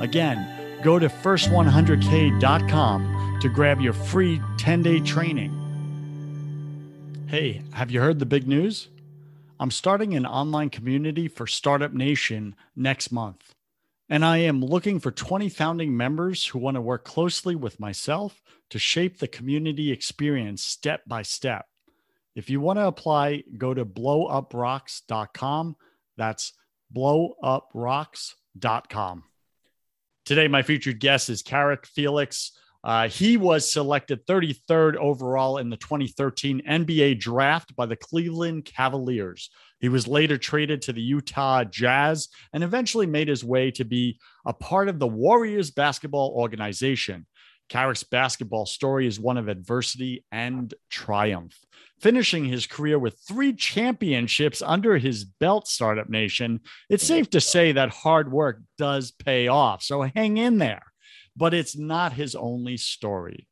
Again, go to first100k.com to grab your free 10 day training. Hey, have you heard the big news? I'm starting an online community for Startup Nation next month. And I am looking for 20 founding members who want to work closely with myself to shape the community experience step by step. If you want to apply, go to blowuprocks.com. That's blowuprocks.com. Today, my featured guest is Carrick Felix. Uh, he was selected 33rd overall in the 2013 NBA draft by the Cleveland Cavaliers. He was later traded to the Utah Jazz and eventually made his way to be a part of the Warriors basketball organization. Carrick's basketball story is one of adversity and triumph. Finishing his career with three championships under his belt, Startup Nation, it's safe to say that hard work does pay off. So hang in there. But it's not his only story.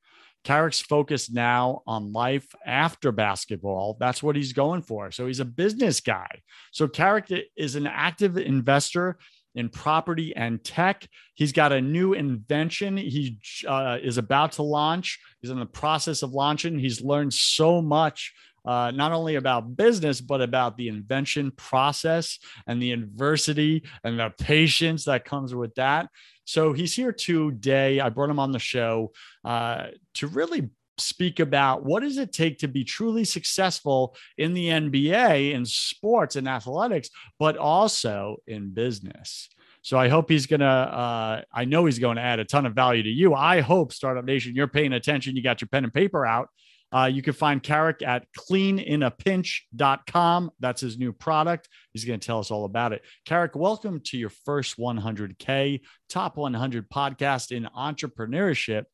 Carrick's focused now on life after basketball. That's what he's going for. So he's a business guy. So Carrick is an active investor in property and tech. He's got a new invention he uh, is about to launch. He's in the process of launching. He's learned so much. Uh, not only about business, but about the invention process and the adversity and the patience that comes with that. So he's here today. I brought him on the show uh, to really speak about what does it take to be truly successful in the NBA in sports and athletics, but also in business. So I hope he's gonna. Uh, I know he's going to add a ton of value to you. I hope Startup Nation, you're paying attention. You got your pen and paper out. Uh, you can find Carrick at cleaninapinch.com. That's his new product. He's going to tell us all about it. Carrick, welcome to your first 100K top 100 podcast in entrepreneurship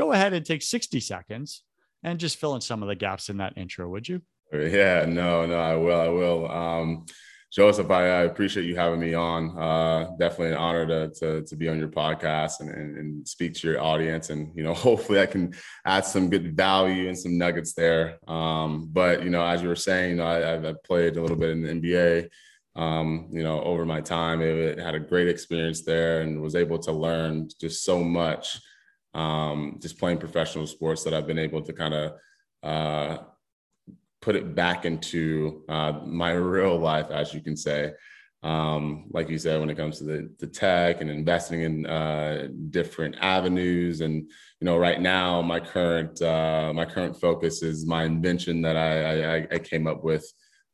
go ahead and take 60 seconds and just fill in some of the gaps in that intro, would you? Yeah, no, no, I will. I will. Um, Joseph, I, I, appreciate you having me on. Uh, definitely an honor to, to, to be on your podcast and, and, and, speak to your audience. And, you know, hopefully I can add some good value and some nuggets there. Um, but, you know, as you were saying, you know, I, have played a little bit in the NBA, um, you know, over my time. It, it had a great experience there and was able to learn just so much um, just playing professional sports that I've been able to kind of uh, put it back into uh, my real life, as you can say. Um, like you said, when it comes to the, the tech and investing in uh, different avenues, and you know, right now my current uh, my current focus is my invention that I, I, I came up with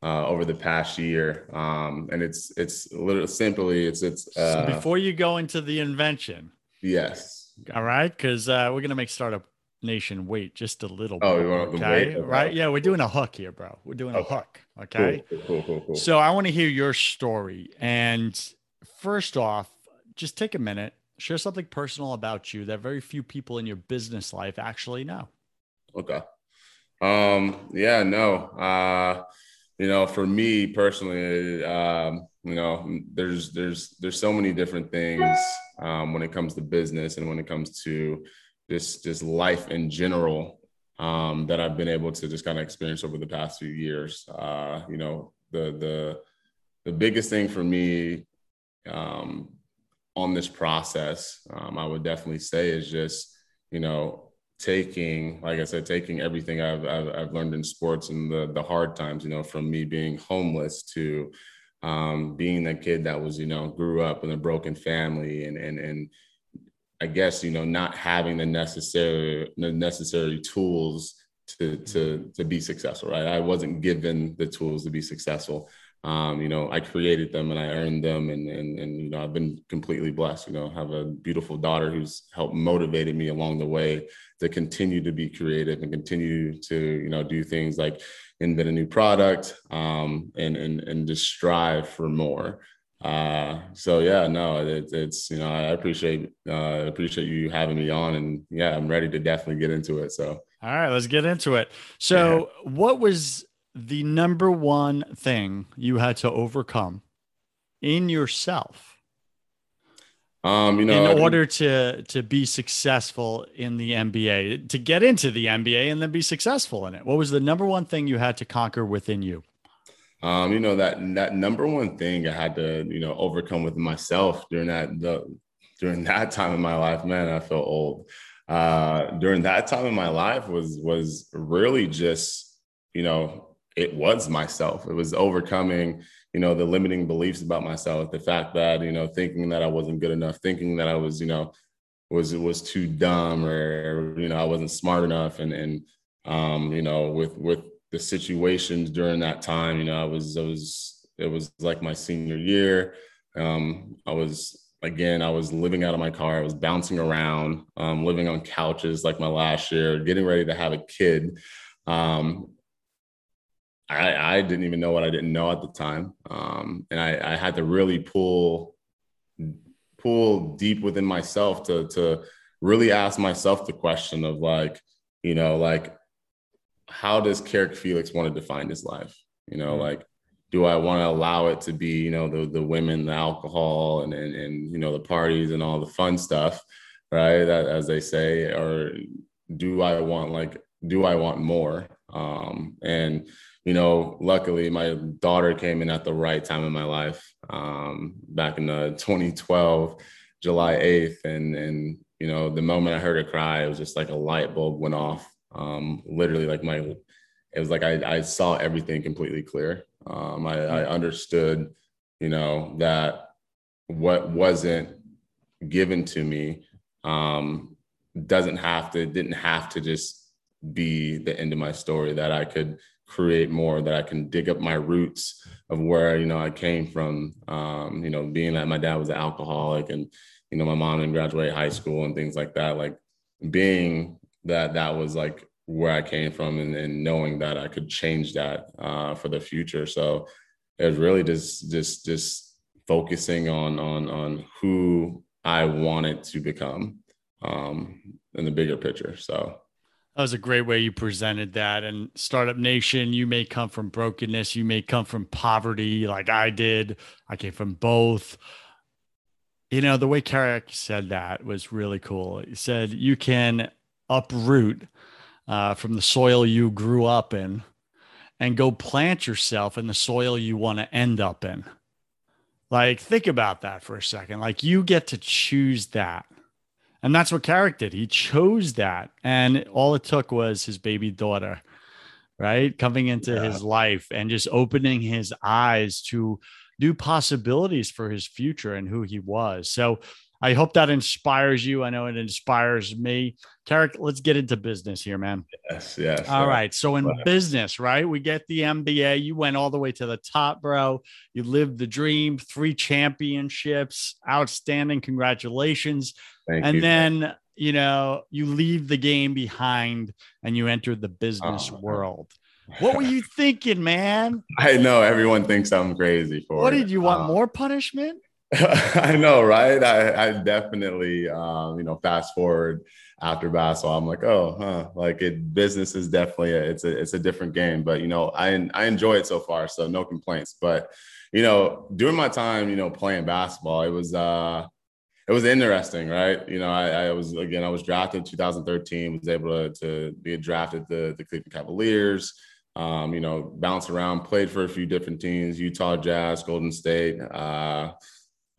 uh, over the past year, um, and it's it's literally simply it's it's. so uh, before you go into the invention, yes, all right, because uh, we're gonna make Startup Nation wait just a little. bit. Oh, bit, okay, wait? right? Yeah, we're doing a hook here, bro. We're doing okay. a hook. Okay. Cool, cool, cool, cool. So I want to hear your story. And first off, just take a minute, share something personal about you that very few people in your business life actually know. Okay. Um. Yeah. No. Uh. You know, for me personally, um, you know, there's there's there's so many different things um, when it comes to business and when it comes to just just life in general um, that I've been able to just kind of experience over the past few years. Uh, you know, the the the biggest thing for me um, on this process, um, I would definitely say is just you know taking, like I said, taking everything I've, I've, I've learned in sports and the the hard times. You know, from me being homeless to um, being the kid that was you know grew up in a broken family and and and I guess you know not having the necessary the necessary tools to to to be successful. Right, I wasn't given the tools to be successful. Um, you know, I created them and I earned them, and and and you know, I've been completely blessed. You know, have a beautiful daughter who's helped motivated me along the way to continue to be creative and continue to you know do things like invent a new product um, and and and just strive for more. Uh, so yeah, no, it, it's you know I appreciate uh, appreciate you having me on, and yeah, I'm ready to definitely get into it. So all right, let's get into it. So, yeah. what was the number one thing you had to overcome in yourself? Um, you know, in order to to be successful in the NBA, to get into the NBA and then be successful in it, what was the number one thing you had to conquer within you? Um, you know that that number one thing I had to you know overcome with myself during that the during that time in my life, man, I felt old. Uh, during that time in my life was was really just you know it was myself. It was overcoming you know the limiting beliefs about myself, the fact that you know thinking that I wasn't good enough, thinking that I was you know was was too dumb or you know I wasn't smart enough, and and um, you know with with the situations during that time. You know, I was, I was, it was like my senior year. Um, I was, again, I was living out of my car. I was bouncing around, um, living on couches like my last year, getting ready to have a kid. Um, I, I didn't even know what I didn't know at the time. Um, and I, I had to really pull, pull deep within myself to, to really ask myself the question of like, you know, like, how does Carrick Felix want to define his life? You know, mm-hmm. like, do I want to allow it to be, you know, the the women, the alcohol, and and, and you know the parties and all the fun stuff, right? That, as they say, or do I want like, do I want more? Um, and you know, luckily my daughter came in at the right time in my life, um, back in the 2012, July 8th, and and you know, the moment I heard her cry, it was just like a light bulb went off um, literally, like my, it was like I, I saw everything completely clear. Um, I, I understood, you know, that what wasn't given to me um, doesn't have to, didn't have to just be the end of my story, that I could create more, that I can dig up my roots of where, you know, I came from, um, you know, being that my dad was an alcoholic and, you know, my mom didn't graduate high school and things like that, like being that that was like where I came from and, and knowing that I could change that uh, for the future. So it was really just just just focusing on on on who I wanted to become um, in the bigger picture. So that was a great way you presented that. And Startup Nation, you may come from brokenness, you may come from poverty, like I did. I came from both. You know, the way Carrick said that was really cool. He said, You can uproot uh, from the soil you grew up in and go plant yourself in the soil you want to end up in. Like, think about that for a second. Like, you get to choose that. And that's what Carrick did. He chose that. And all it took was his baby daughter, right? Coming into yeah. his life and just opening his eyes to new possibilities for his future and who he was. So, I hope that inspires you. I know it inspires me. Carrick, let's get into business here, man. Yes, yes. All right. So in business, right? We get the MBA. You went all the way to the top, bro. You lived the dream, three championships, outstanding. Congratulations. Thank and you. then, you know, you leave the game behind and you enter the business oh, world. What were you thinking, man? I know everyone thinks I'm crazy for What did you want? Um, more punishment? I know, right? I, I definitely, um, you know, fast forward after basketball, I'm like, oh, huh, like it. Business is definitely a, it's a it's a different game, but you know, I I enjoy it so far, so no complaints. But you know, during my time, you know, playing basketball, it was uh, it was interesting, right? You know, I, I, was again, I was drafted in 2013, was able to, to be drafted the the Cleveland Cavaliers. Um, you know, bounced around, played for a few different teams, Utah Jazz, Golden State, uh,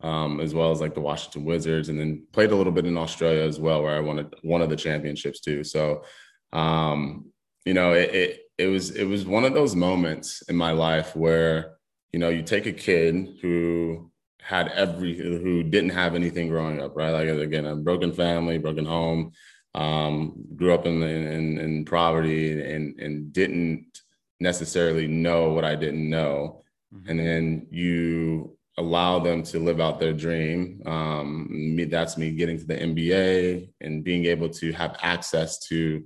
um, as well as like the Washington Wizards, and then played a little bit in Australia as well, where I won one of the championships too. So, um, you know, it, it it was it was one of those moments in my life where you know you take a kid who had every who didn't have anything growing up, right? Like again, a broken family, broken home, um, grew up in, in in poverty, and and didn't necessarily know what I didn't know, mm-hmm. and then you allow them to live out their dream. Um, me, that's me getting to the NBA and being able to have access to,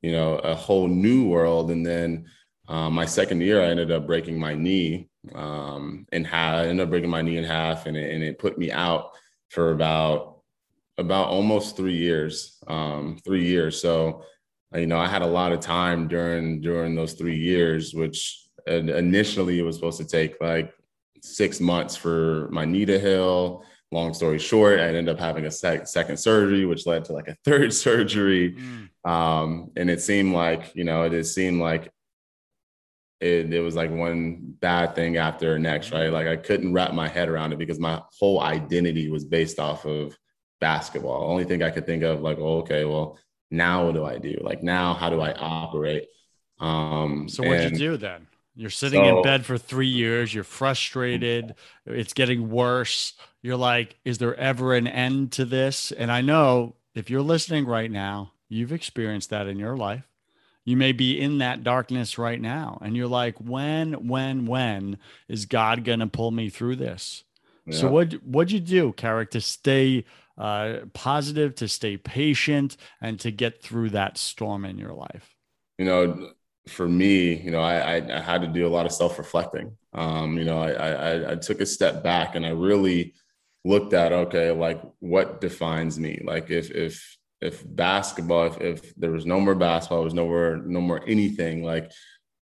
you know, a whole new world, and then. Um, my second year, I ended up breaking my knee um, and. I ended up breaking my knee in half, and it, and it put me out for about about almost three years. Um, three years. So, you know, I had a lot of time during during those three years, which initially it was supposed to take like six months for my knee to heal. Long story short, I ended up having a sec- second surgery, which led to like a third surgery. Mm. Um, and it seemed like, you know, it seemed like it, it was like one bad thing after next, right? Like I couldn't wrap my head around it because my whole identity was based off of basketball. Only thing I could think of, like, oh, okay, well, now what do I do? Like now, how do I operate? Um, so what'd you do then? You're sitting so, in bed for three years. You're frustrated. It's getting worse. You're like, is there ever an end to this? And I know if you're listening right now, you've experienced that in your life you may be in that darkness right now and you're like when when when is god going to pull me through this yeah. so what what'd you do Carrick to stay uh, positive to stay patient and to get through that storm in your life you know for me you know i i, I had to do a lot of self-reflecting um you know I, I i took a step back and i really looked at okay like what defines me like if if if basketball, if, if there was no more basketball, there was nowhere, no more anything, like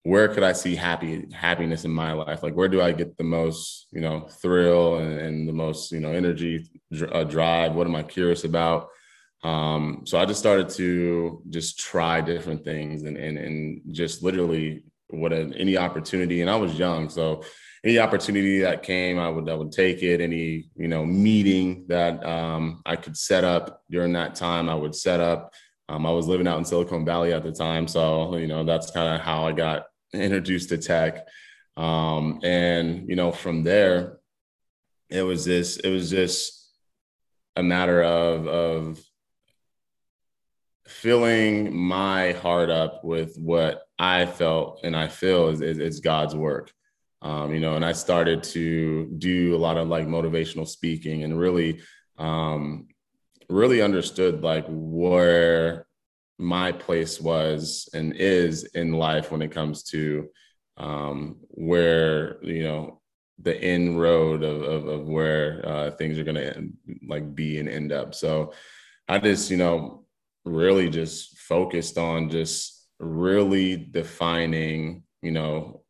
where could I see happy happiness in my life? Like where do I get the most, you know, thrill and, and the most, you know, energy, uh, drive? What am I curious about? Um, so I just started to just try different things and and and just literally what any opportunity. And I was young, so any opportunity that came, I would I would take it. Any you know meeting that um, I could set up during that time, I would set up. Um, I was living out in Silicon Valley at the time, so you know that's kind of how I got introduced to tech. Um, and you know from there, it was this. It was just a matter of of filling my heart up with what I felt and I feel is, is, is God's work um, you know, and I started to do a lot of like motivational speaking and really, um, really understood like where my place was and is in life when it comes to um, where you know the end road of, of, of where uh, things are going to like be and end up. So I just, you know, really just focused on just really defining, you know,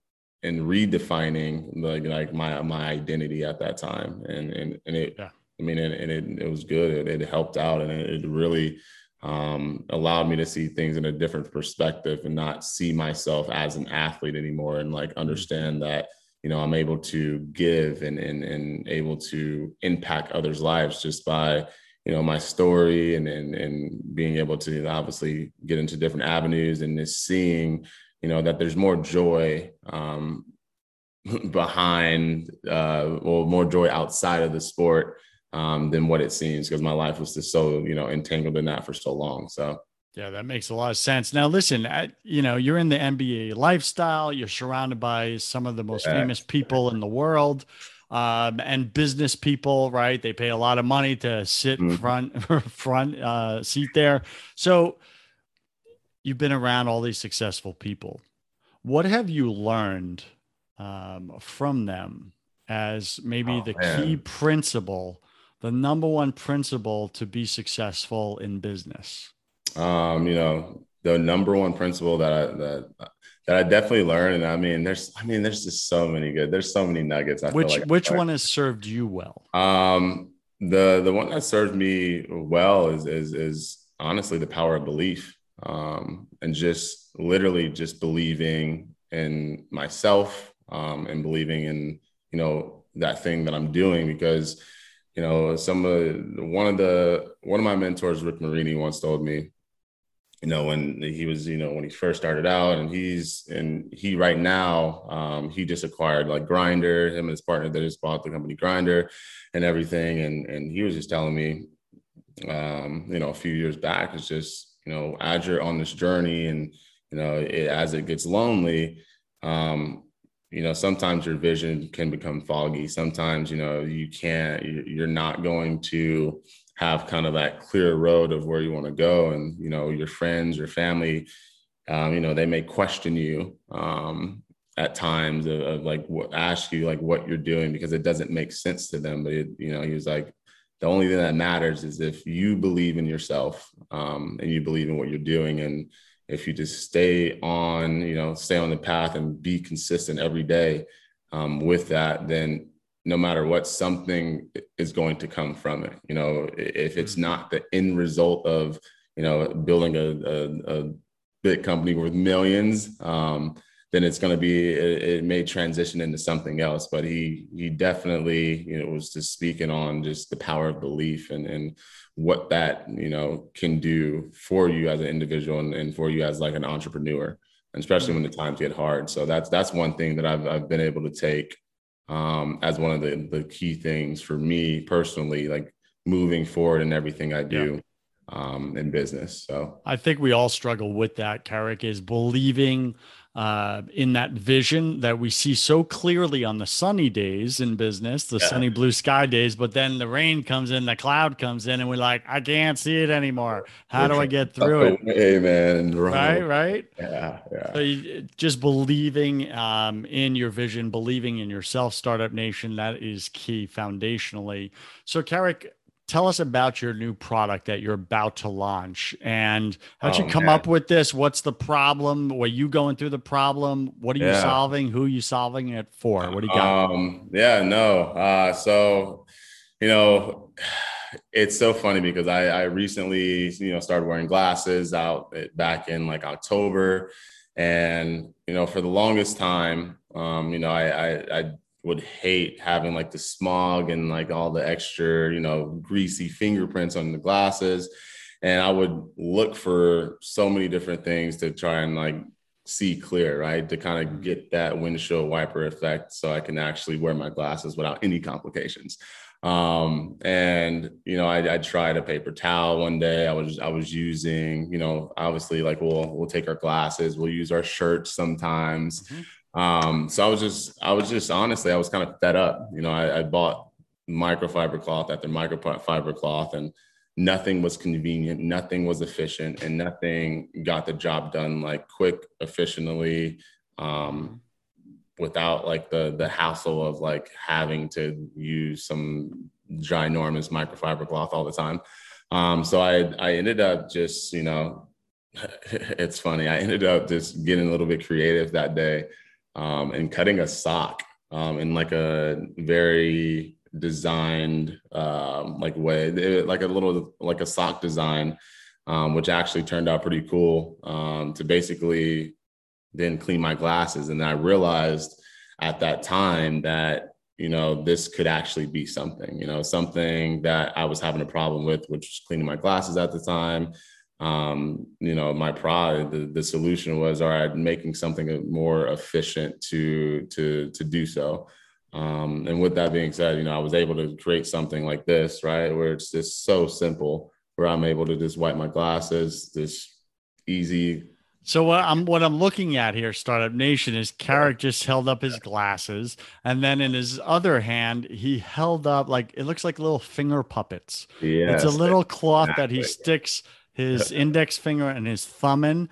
and redefining like like my my identity at that time and and, and it yeah. i mean and, and it, it was good it, it helped out and it, it really um, allowed me to see things in a different perspective and not see myself as an athlete anymore and like mm-hmm. understand that you know i'm able to give and and, and able to impact others lives just by you know my story and and and being able to obviously get into different avenues and just seeing you know that there's more joy um, behind uh, or more joy outside of the sport um, than what it seems because my life was just so you know entangled in that for so long so. Yeah that makes a lot of sense. Now listen I, you know you're in the nba lifestyle. You're surrounded by some of the most yeah. famous people in the world um, and business people right they pay a lot of money to sit mm-hmm. front front uh, seat there so you've been around all these successful people. What have you learned um, from them as maybe oh, the man. key principle, the number one principle to be successful in business? Um, you know, the number one principle that I that that I definitely learned, and I mean, there's, I mean, there's just so many good. There's so many nuggets. I which like which one has served you well? Um, the the one that served me well is is is honestly the power of belief um, and just literally just believing in myself um, and believing in you know that thing that I'm doing because you know some of one of the one of my mentors Rick Marini once told me you know when he was you know when he first started out and he's and he right now um, he just acquired like Grindr, him and his partner that just bought the company Grindr and everything. And and he was just telling me um, you know a few years back it's just you know as you're on this journey and you know it, as it gets lonely um, you know sometimes your vision can become foggy. Sometimes you know you can't you're not going to have kind of that clear road of where you want to go and you know your friends your family um, you know they may question you um, at times of, of like what, ask you like what you're doing because it doesn't make sense to them but it, you know he was like the only thing that matters is if you believe in yourself um, and you believe in what you're doing and if you just stay on, you know, stay on the path and be consistent every day um, with that, then no matter what, something is going to come from it. You know, if it's mm-hmm. not the end result of, you know, building a, a, a big company worth millions, um, then it's going to be it, it, may transition into something else. But he he definitely you know was just speaking on just the power of belief and and what that you know can do for you as an individual and, and for you as like an entrepreneur especially when the times get hard so that's that's one thing that i've, I've been able to take um, as one of the, the key things for me personally like moving forward in everything i do yeah. um, in business so i think we all struggle with that carrick is believing uh, in that vision that we see so clearly on the sunny days in business, the yeah. sunny blue sky days, but then the rain comes in, the cloud comes in, and we're like, I can't see it anymore. How do I get through it? Amen. Right, right. Yeah, yeah. So you, just believing um, in your vision, believing in yourself, Startup Nation, that is key foundationally. So, Carrick, tell us about your new product that you're about to launch and how'd oh, you come man. up with this? What's the problem? Were you going through the problem? What are you solving? Who are you solving it for? What do you got? Um, yeah no. Uh, so you know it's so funny because I, I recently you know started wearing glasses out back in like october. And you know for the longest time um, you know I, I, I would hate having like the smog and like all the extra, you know, greasy fingerprints on the glasses. And I would look for so many different things to try and like see clear, right? To kind of mm-hmm. get that windshield wiper effect so I can actually wear my glasses without any complications. Um, and you know, I, I tried a paper towel one day. I was I was using, you know, obviously like we'll we'll take our glasses, we'll use our shirts sometimes. Mm-hmm. Um, so I was just, I was just honestly, I was kind of fed up. You know, I, I bought microfiber cloth after microfiber cloth, and nothing was convenient, nothing was efficient, and nothing got the job done like quick, efficiently, um, without like the the hassle of like having to use some ginormous microfiber cloth all the time. Um, so I I ended up just you know, it's funny. I ended up just getting a little bit creative that day um, and cutting a sock um, in like a very designed um, like way, it, like a little like a sock design, um, which actually turned out pretty cool um, to basically then clean my glasses. And I realized at that time that you know this could actually be something you know something that i was having a problem with which was cleaning my glasses at the time um, you know, my pride, the, the solution was, all right, making something more efficient to to to do so. Um, and with that being said, you know, I was able to create something like this, right, where it's just so simple, where I'm able to just wipe my glasses, this easy. So what I'm what I'm looking at here, Startup Nation, is Carrick just held up his glasses, and then in his other hand, he held up like it looks like little finger puppets. Yeah, it's a little cloth exactly. that he sticks his index finger and his thumb in,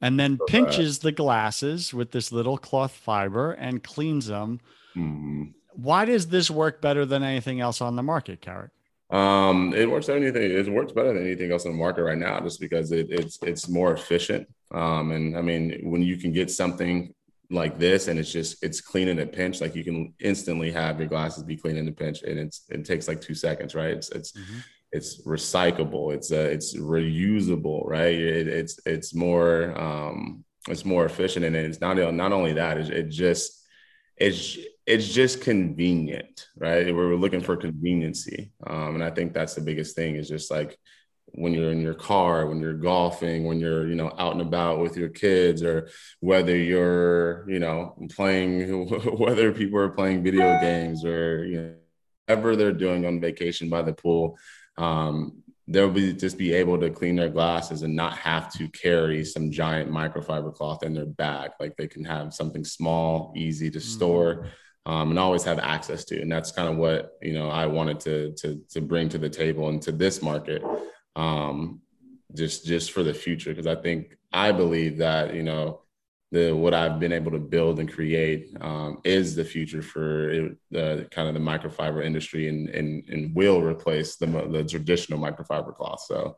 and then pinches the glasses with this little cloth fiber and cleans them. Mm-hmm. Why does this work better than anything else on the market, Carrick? Um, it works than anything. It works better than anything else on the market right now, just because it, it's it's more efficient. Um, and I mean, when you can get something like this and it's just it's clean in a pinch like you can instantly have your glasses be clean in a pinch and it's it takes like two seconds right it's it's mm-hmm. It's recyclable it's uh it's reusable right? It, it's it's more um it's more efficient and it's not not only that it, it just it's it's just convenient right? We're looking for conveniency um and i think that's the biggest thing is just like when you're in your car, when you're golfing, when you're, you know, out and about with your kids, or whether you're, you know, playing, whether people are playing video games or, you know, whatever they're doing on vacation by the pool, um, they'll be just be able to clean their glasses and not have to carry some giant microfiber cloth in their bag. Like they can have something small, easy to store. Mm-hmm. Um, and always have access to. And that's kind of what you know I wanted to to to bring to the table and to this market um, just just for the future because I think I believe that you know the what I've been able to build and create um, is the future for the kind of the microfiber industry and and, and will replace the the traditional microfiber cloth. So.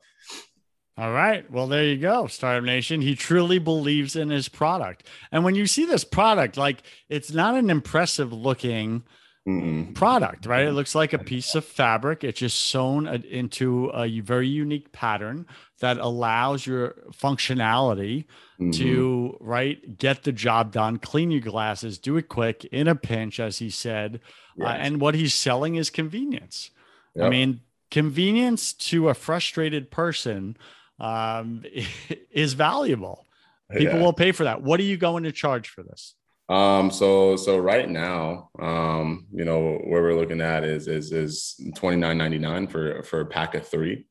All right. Well, there you go, Startup Nation. He truly believes in his product. And when you see this product, like it's not an impressive looking Mm-mm. product, right? It looks like a piece of fabric. It's just sewn into a very unique pattern that allows your functionality mm-hmm. to right get the job done, clean your glasses, do it quick in a pinch, as he said. Uh, yes. Uh, and what he's selling is convenience. Yep. I mean, convenience to a frustrated person um, is valuable. People yeah. will pay for that. What are you going to charge for this? Um, so so right now, um, you know, where we're looking at is is is twenty nine ninety nine for for a pack of three.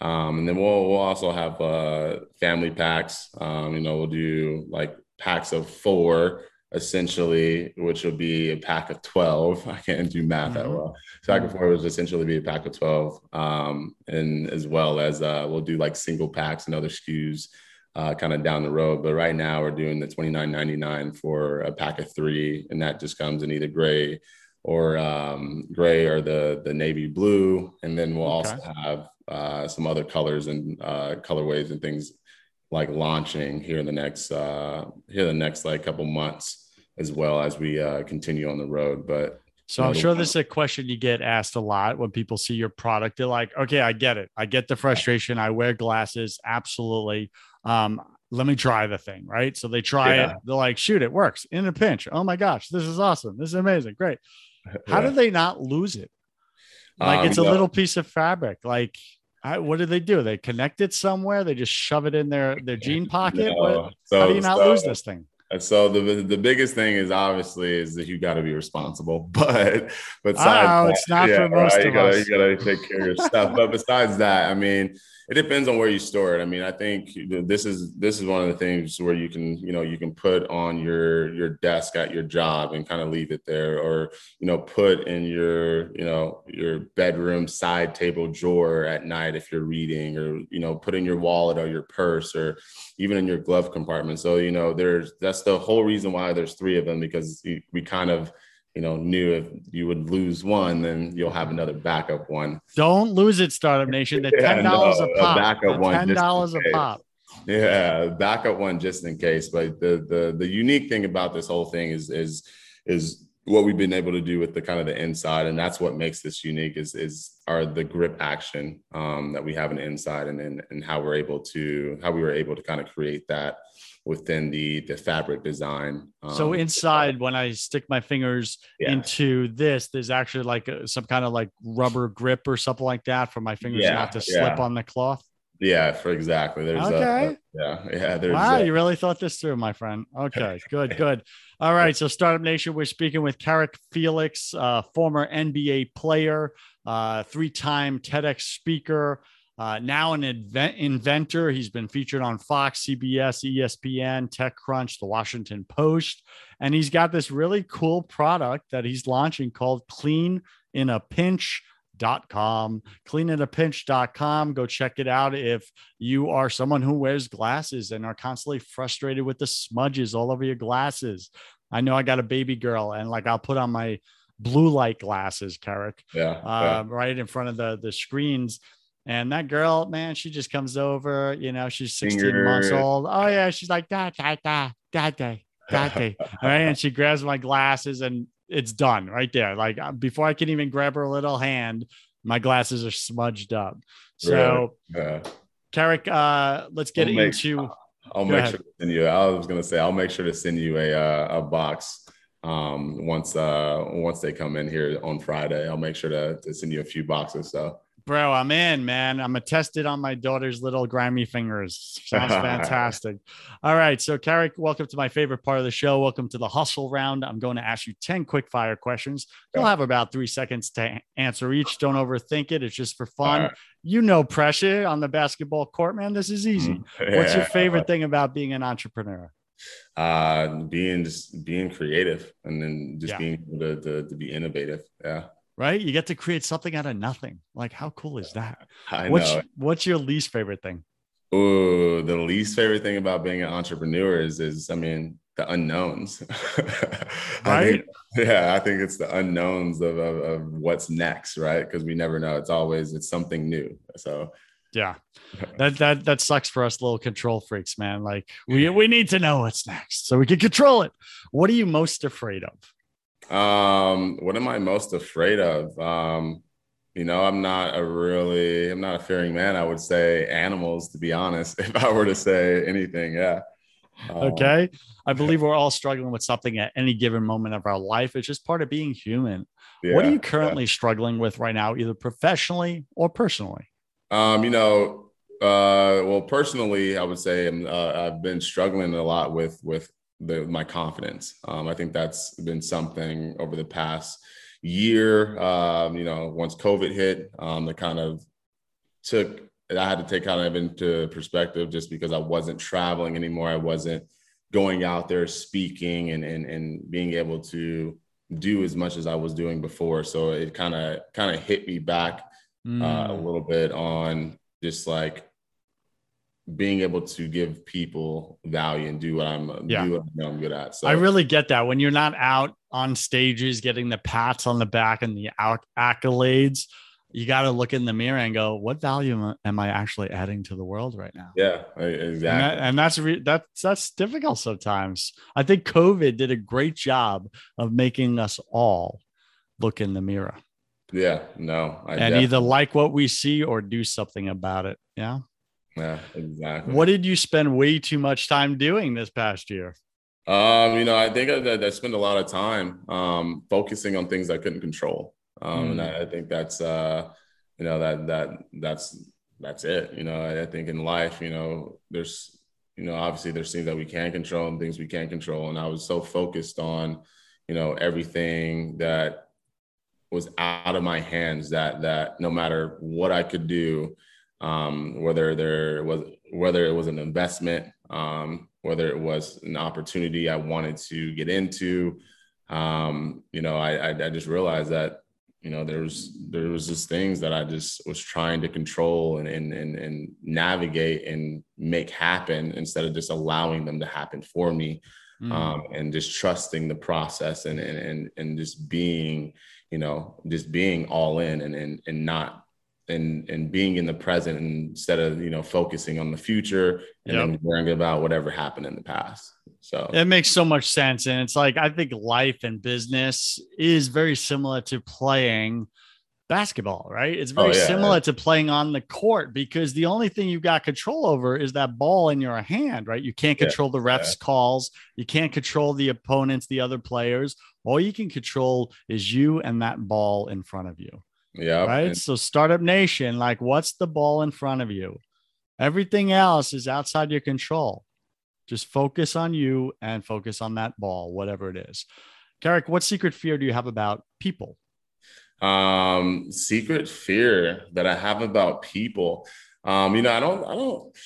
Um, and then we'll we'll also have uh family packs. Um, you know, we'll do like packs of four essentially, which will be a pack of 12. I can't do math that mm-hmm. well. So pack of four would essentially be a pack of 12. Um, and as well as uh, we'll do like single packs and other SKUs uh, kind of down the road. But right now we're doing the twenty nine ninety nine for a pack of three, and that just comes in either gray or um, gray or the the navy blue, and then we'll okay. also have uh, some other colors and uh, colorways and things like launching here in the next uh, here the next like couple months as well as we uh, continue on the road. But so I'm sure this is a question you get asked a lot when people see your product. They're like, okay, I get it. I get the frustration. I wear glasses. Absolutely. Um, let me try the thing. Right. So they try yeah. it. They're like, shoot, it works in a pinch. Oh my gosh, this is awesome. This is amazing. Great. How yeah. do they not lose it? Like um, it's a no. little piece of fabric. Like, I, what do they do? They connect it somewhere. They just shove it in their their jean pocket. No. So, How do you not so, lose this thing? So the the biggest thing is obviously is that you got to be responsible, but besides, oh, it's not yeah, for most right, of you gotta, us. You got to take care of your stuff. But besides that, I mean, it depends on where you store it. I mean, I think this is this is one of the things where you can you know you can put on your your desk at your job and kind of leave it there, or you know put in your you know your bedroom side table drawer at night if you're reading, or you know put in your wallet or your purse, or even in your glove compartment. So you know there's that's the whole reason why there's three of them because we kind of you know, knew if you would lose one, then you'll have another backup one. Don't lose it, Startup Nation. The ten dollars yeah, no, a pop. A backup one. Ten dollars a pop. Yeah, backup one just in case. But the the the unique thing about this whole thing is is is what we've been able to do with the kind of the inside, and that's what makes this unique is is are the grip action um, that we have in the inside, and, and and how we're able to how we were able to kind of create that within the the fabric design. Um, so inside, when I stick my fingers yeah. into this, there's actually like a, some kind of like rubber grip or something like that for my fingers yeah, not to slip yeah. on the cloth. Yeah, for exactly. There's okay. A, yeah, yeah. There's wow, a, you really thought this through, my friend. Okay, good, good. All right, so Startup Nation, we're speaking with Carrick Felix, uh, former NBA player, uh, three-time TEDx speaker. Uh, now an invent- inventor. He's been featured on Fox, CBS, ESPN, TechCrunch, The Washington Post. And he's got this really cool product that he's launching called Clean in a Pinch. Dot com cleaninapinch.com go check it out if you are someone who wears glasses and are constantly frustrated with the smudges all over your glasses i know i got a baby girl and like i'll put on my blue light glasses carrick yeah, uh, yeah. right in front of the the screens and that girl, man, she just comes over, you know, she's 16 Finger. months old. Oh, yeah. She's like, da, da, da, da, da. that day. All right. And she grabs my glasses and it's done right there. Like uh, before I can even grab her little hand, my glasses are smudged up. So, really? yeah. Carrick, uh, let's get I'll into. Make, I'll make ahead. sure to send you. I was gonna say I'll make sure to send you a uh, a box um, once uh, once they come in here on Friday. I'll make sure to, to send you a few boxes. So Bro, I'm in, man. I'm attested on my daughter's little grimy fingers. Sounds fantastic. All right. So, Carrick, welcome to my favorite part of the show. Welcome to the hustle round. I'm going to ask you 10 quick fire questions. You'll have about three seconds to answer each. Don't overthink it. It's just for fun. Right. You know, pressure on the basketball court, man. This is easy. Yeah. What's your favorite thing about being an entrepreneur? Uh, being just being creative and then just yeah. being able to, to, to be innovative. Yeah right? You get to create something out of nothing. Like, how cool is that? I what's, know. What's your least favorite thing? Oh, the least favorite thing about being an entrepreneur is, is I mean, the unknowns. right? I think, yeah, I think it's the unknowns of, of, of what's next, right? Because we never know. It's always it's something new. So yeah, that that that sucks for us little control freaks, man. Like we we need to know what's next so we can control it. What are you most afraid of? Um, what am I most afraid of? Um, you know, I'm not a really, I'm not a fearing man. I would say animals, to be honest, if I were to say anything. Yeah. Um, okay. I believe we're all struggling with something at any given moment of our life. It's just part of being human. Yeah, what are you currently yeah. struggling with right now, either professionally or personally? Um, you know, uh, well, personally, I would say uh, I've been struggling a lot with with the, my confidence. Um, I think that's been something over the past year. Um, you know, once COVID hit, um, that kind of took. I had to take kind of into perspective just because I wasn't traveling anymore. I wasn't going out there speaking and and and being able to do as much as I was doing before. So it kind of kind of hit me back mm. uh, a mm. little bit on just like being able to give people value and do what I'm yeah. do what I know I'm good at. So I really get that when you're not out on stages getting the pats on the back and the accolades, you got to look in the mirror and go, what value am I actually adding to the world right now? Yeah, exactly. And, that, and that's re- that's that's difficult sometimes. I think COVID did a great job of making us all look in the mirror. Yeah, no, I and either like what we see or do something about it. Yeah. Yeah, exactly. What did you spend way too much time doing this past year? Um, you know, I think I, I spent a lot of time um, focusing on things I couldn't control, um, mm. and I, I, think that's uh, you know that that that's that's it. You know, I, I think in life, you know, there's you know obviously there's things that we can control and things we can't control, and I was so focused on you know everything that was out of my hands that that no matter what I could do um, whether there was whether it was an investment, um, whether it was an opportunity I wanted to get into. Um, you know, I, I, I just realized that you know there was there was just things that I just was trying to control and and and, and navigate and make happen instead of just allowing them to happen for me. Mm. Um, and just trusting the process and, and and and just being you know just being all in and and, and not and and being in the present instead of you know focusing on the future and yep. worrying about whatever happened in the past. So it makes so much sense. And it's like i think life and business is very similar to playing basketball right? It's oh, very oh, yeah, similar to playing on the court because the only thing you've got control over is that ball in your hand right? You can't control yeah, the refs calls. You can't control the opponents the other players. All you can control is you and that ball in front of you yeah. Right. And- so, Startup Nation, like, what's the ball in front of you? Everything else is outside your control. Just focus on you and focus on that ball, whatever it is. Carrick, what secret fear do you have about people? Um, secret fear that I have about people. Um, you know, I don't, I don't,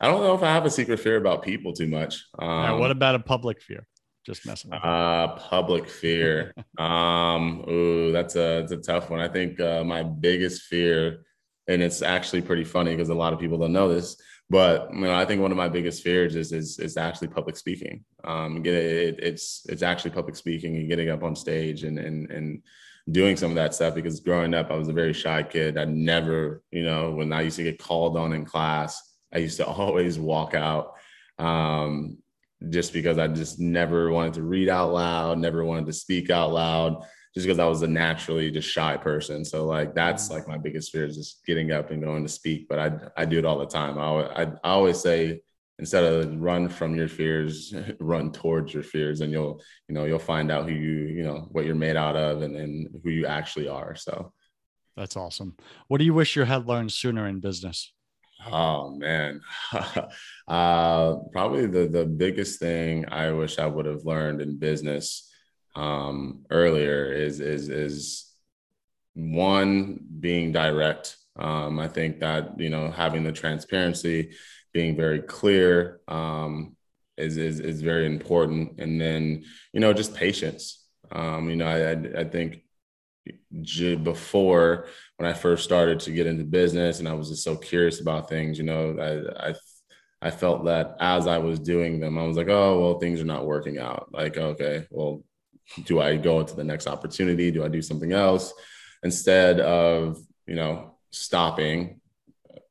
I don't know if I have a secret fear about people too much. Um, now, what about a public fear? Just messing. With uh, public fear. um, ooh, that's a that's a tough one. I think uh, my biggest fear, and it's actually pretty funny because a lot of people don't know this, but you know, I think one of my biggest fears is is, is actually public speaking. Um, get it, it's it's actually public speaking and getting up on stage and and and doing some of that stuff because growing up I was a very shy kid. I never, you know, when I used to get called on in class, I used to always walk out. Um, just because I just never wanted to read out loud, never wanted to speak out loud, just because I was a naturally just shy person. So like that's mm. like my biggest fear is just getting up and going to speak. But I I do it all the time. I I, I always say instead of run from your fears, run towards your fears, and you'll you know you'll find out who you you know what you're made out of and and who you actually are. So that's awesome. What do you wish you had learned sooner in business? Oh man, uh, probably the the biggest thing I wish I would have learned in business um, earlier is is is one being direct. Um, I think that you know having the transparency, being very clear um, is, is is very important, and then you know just patience. Um, you know, I I, I think before when I first started to get into business and I was just so curious about things, you know, I, I, I felt that as I was doing them, I was like, oh, well, things are not working out. Like, okay, well, do I go into the next opportunity? Do I do something else? Instead of, you know, stopping,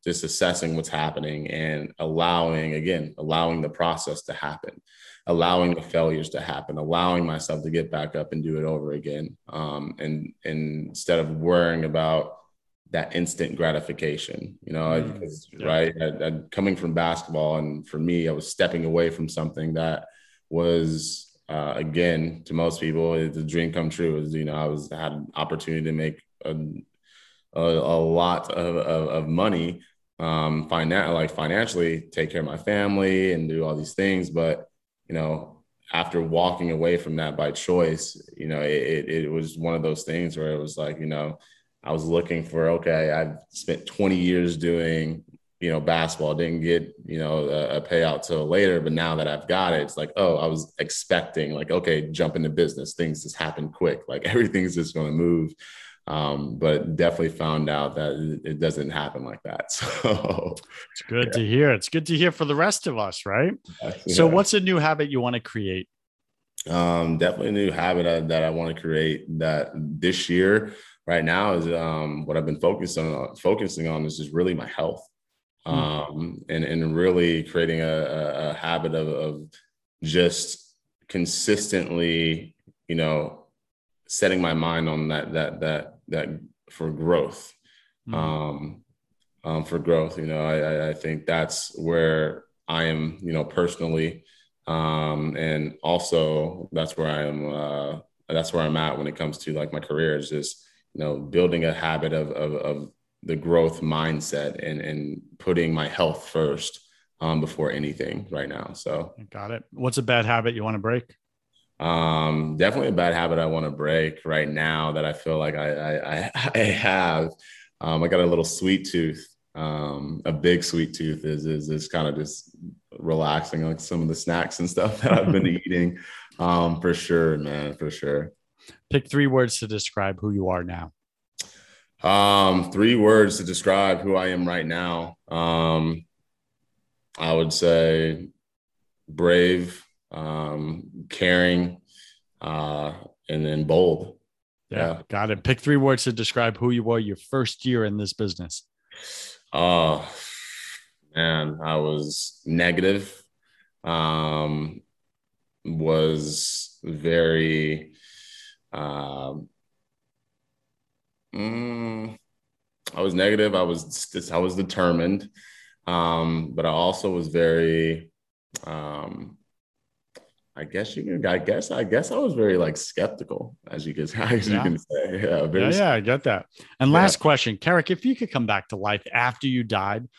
just assessing what's happening and allowing, again, allowing the process to happen allowing the failures to happen, allowing myself to get back up and do it over again. Um, and, and instead of worrying about that instant gratification, you know, mm, yeah. right. I, I, coming from basketball, and for me, I was stepping away from something that was, uh, again, to most people, it's a dream come true. Is you know, I was had an opportunity to make a, a, a lot of, of, of money, um, finan- like financially, take care of my family and do all these things, but you know, after walking away from that by choice, you know, it, it, was one of those things where it was like, you know, I was looking for, okay, I've spent 20 years doing, you know, basketball, didn't get, you know, a, a payout till later. But now that I've got it, it's like, oh, I was expecting, like, okay, jump into business. Things just happen quick. Like everything's just going to move. Um, but definitely found out that it doesn't happen like that. So it's good yeah. to hear. It's good to hear for the rest of us, right? So, what's a new habit you want to create? Um, definitely a new habit I, that I want to create that this year, right now, is um, what I've been focusing on. Focusing on is just really my health, hmm. um, and and really creating a, a habit of, of just consistently, you know, setting my mind on that that that that for growth. Mm-hmm. Um, um, for growth, you know, I, I think that's where I am, you know, personally, um, and also that's where I am. Uh, that's where I'm at when it comes to like my career is just you know building a habit of of, of the growth mindset and and putting my health first um, before anything right now. So got it. What's a bad habit you want to break? Um, definitely a bad habit I want to break right now that I feel like I I, I have. Um, I got a little sweet tooth. Um, a big sweet tooth is is is kind of just relaxing like some of the snacks and stuff that I've been eating. Um, for sure, man, for sure. Pick three words to describe who you are now. Um, three words to describe who I am right now. Um, I would say brave, um, caring, uh, and then bold. Yeah, yeah, got it. Pick three words to describe who you were your first year in this business. Oh man, I was negative. Um, was very um, mm, I was negative. I was I was determined, um, but I also was very um, I guess you can. I guess. I guess I was very like skeptical, as you can, as yeah. you can say. Yeah, yeah, yeah, I get that. And last yeah. question, Carrick, if you could come back to life after you died,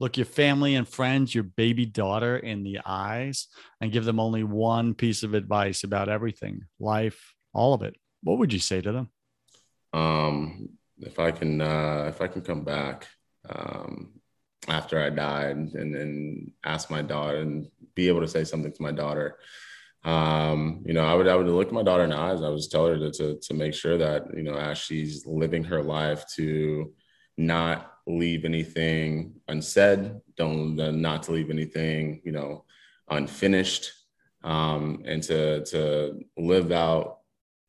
look your family and friends, your baby daughter in the eyes, and give them only one piece of advice about everything, life, all of it, what would you say to them? Um, if I can, uh, if I can come back, um, after I died and then ask my daughter and be able to say something to my daughter um, you know, I would I would look my daughter in the eyes. I would tell her to, to to make sure that you know as she's living her life to not leave anything unsaid, don't not to leave anything you know unfinished, um, and to to live out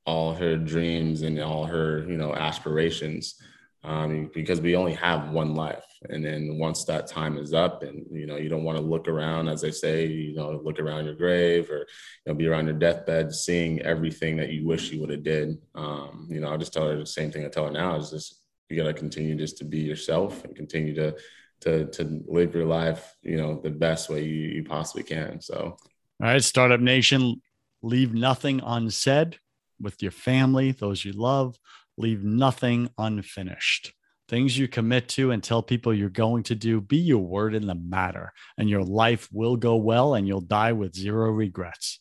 all her dreams and all her you know aspirations. Um, because we only have one life. And then once that time is up, and you know, you don't want to look around, as they say, you know, look around your grave or you know, be around your deathbed, seeing everything that you wish you would have did. Um, you know, I'll just tell her the same thing I tell her now is just you got to continue just to be yourself and continue to to to live your life, you know, the best way you, you possibly can. So, all right, Startup Nation, leave nothing unsaid with your family, those you love leave nothing unfinished. Things you commit to and tell people you're going to do, be your word in the matter, and your life will go well and you'll die with zero regrets.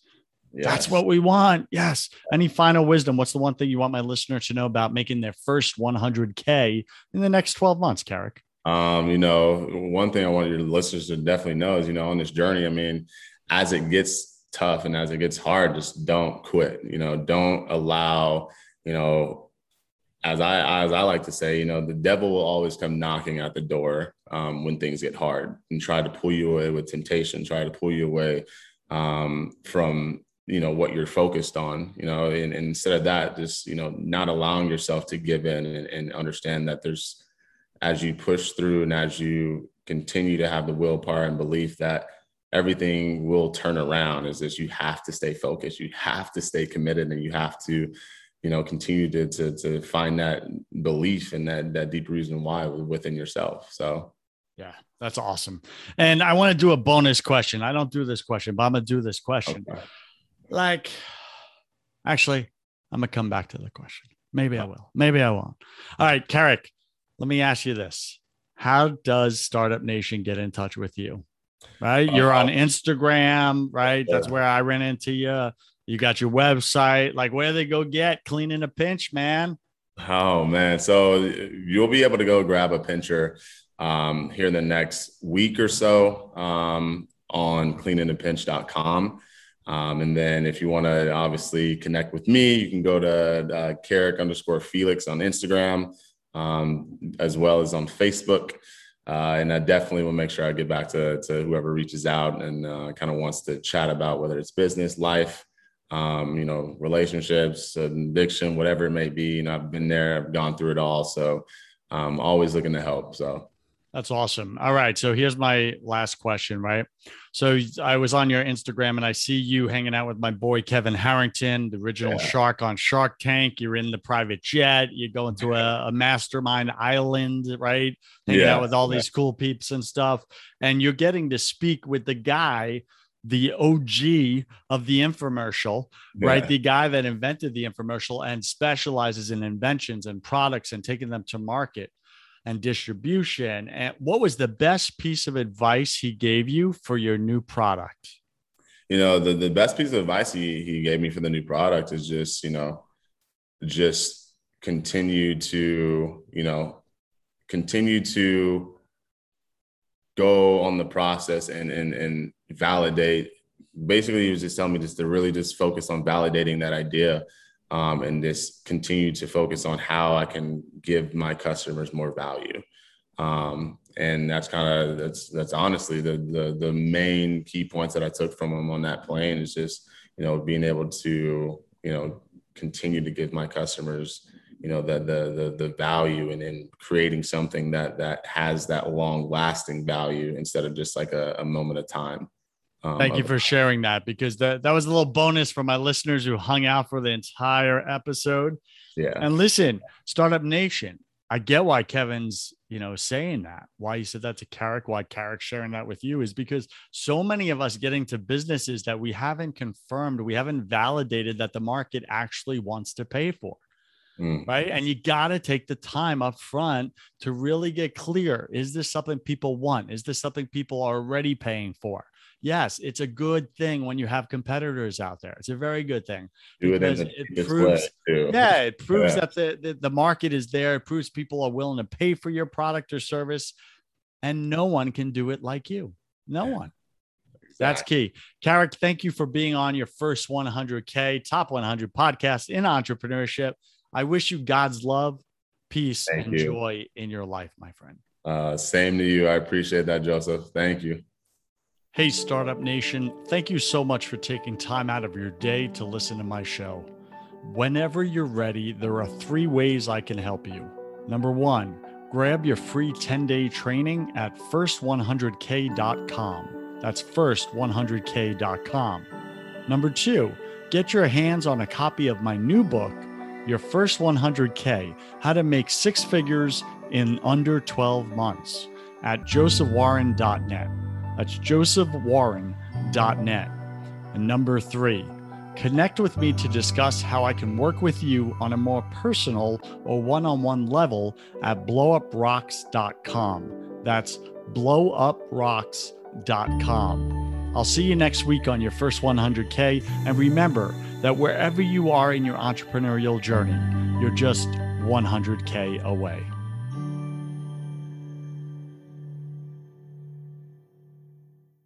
Yes. That's what we want. Yes. Any final wisdom? What's the one thing you want my listeners to know about making their first 100K in the next 12 months, Carrick? Um, you know, one thing I want your listeners to definitely know is, you know, on this journey, I mean, as it gets tough and as it gets hard, just don't quit. You know, don't allow, you know, as I as I like to say, you know, the devil will always come knocking at the door um, when things get hard and try to pull you away with temptation, try to pull you away um, from you know what you're focused on. You know, and, and, instead of that, just you know, not allowing yourself to give in and, and understand that there's as you push through and as you continue to have the willpower and belief that everything will turn around is that you have to stay focused you have to stay committed and you have to you know continue to to to find that belief and that that deep reason why within yourself so. Yeah that's awesome. And i want to do a bonus question. I don't do this question but i'm gonna do this question. Okay. like actually i'm gonna come back to the question. Maybe i will maybe i won't. All right carrick let me ask you this. How does startup nation get in touch with you? Right? You're on uh, instagram right? That's where i ran into you you got your website. Like where they go get cleaning a pinch, man? Oh man. So you'll be able to go grab a pincher um, here in the next week or so um, on cleaningapinch.com. Um, and then if you want to obviously connect with me, you can go to uh, Carrick underscore Felix on Instagram, um, as well as on Facebook. Uh, and I definitely will make sure I get back to, to whoever reaches out and uh, kind of wants to chat about whether it's business, life, um, you know, relationships, addiction, whatever it may be. You know, I've been there, I've gone through it all. So I'm um, always looking to help. So that's awesome. All right. So here's my last question, right? So I was on your Instagram and I see you hanging out with my boy Kevin Harrington, the original yeah. shark on Shark Tank. You're in the private jet. You go into a, a mastermind island, right? Hanging yeah. out with all these cool peeps and stuff. And you're getting to speak with the guy the OG of the infomercial, yeah. right? The guy that invented the infomercial and specializes in inventions and products and taking them to market and distribution. And what was the best piece of advice he gave you for your new product? You know, the, the best piece of advice he, he gave me for the new product is just, you know, just continue to, you know, continue to go on the process and and and validate. Basically, he was just telling me just to really just focus on validating that idea, um, and just continue to focus on how I can give my customers more value. Um, and that's kind of that's that's honestly the, the the main key points that I took from him on that plane is just you know being able to you know continue to give my customers you know the the the, the value and in creating something that that has that long lasting value instead of just like a, a moment of time um, Thank you for sharing that because that, that was a little bonus for my listeners who hung out for the entire episode. Yeah. And listen, Startup Nation, I get why Kevin's, you know, saying that. Why he said that to Carrick, why Carrick's sharing that with you is because so many of us getting to businesses that we haven't confirmed, we haven't validated that the market actually wants to pay for. Mm. Right. And you got to take the time up front to really get clear. Is this something people want? Is this something people are already paying for? Yes, it's a good thing when you have competitors out there. It's a very good thing because it, it proves, yeah, it proves yeah. that the, the, the market is there. It proves people are willing to pay for your product or service, and no one can do it like you. No one. Exactly. That's key. Carrick, thank you for being on your first 100K top 100 podcast in entrepreneurship. I wish you God's love, peace, Thank and you. joy in your life, my friend. Uh, same to you. I appreciate that, Joseph. Thank you. Hey, Startup Nation. Thank you so much for taking time out of your day to listen to my show. Whenever you're ready, there are three ways I can help you. Number one, grab your free 10 day training at first100k.com. That's first100k.com. Number two, get your hands on a copy of my new book, Your First 100K How to Make Six Figures in Under 12 Months, at josephwarren.net. That's josephwarren.net. And number three, connect with me to discuss how I can work with you on a more personal or one on one level at blowuprocks.com. That's blowuprocks.com. I'll see you next week on your first 100K. And remember that wherever you are in your entrepreneurial journey, you're just 100K away.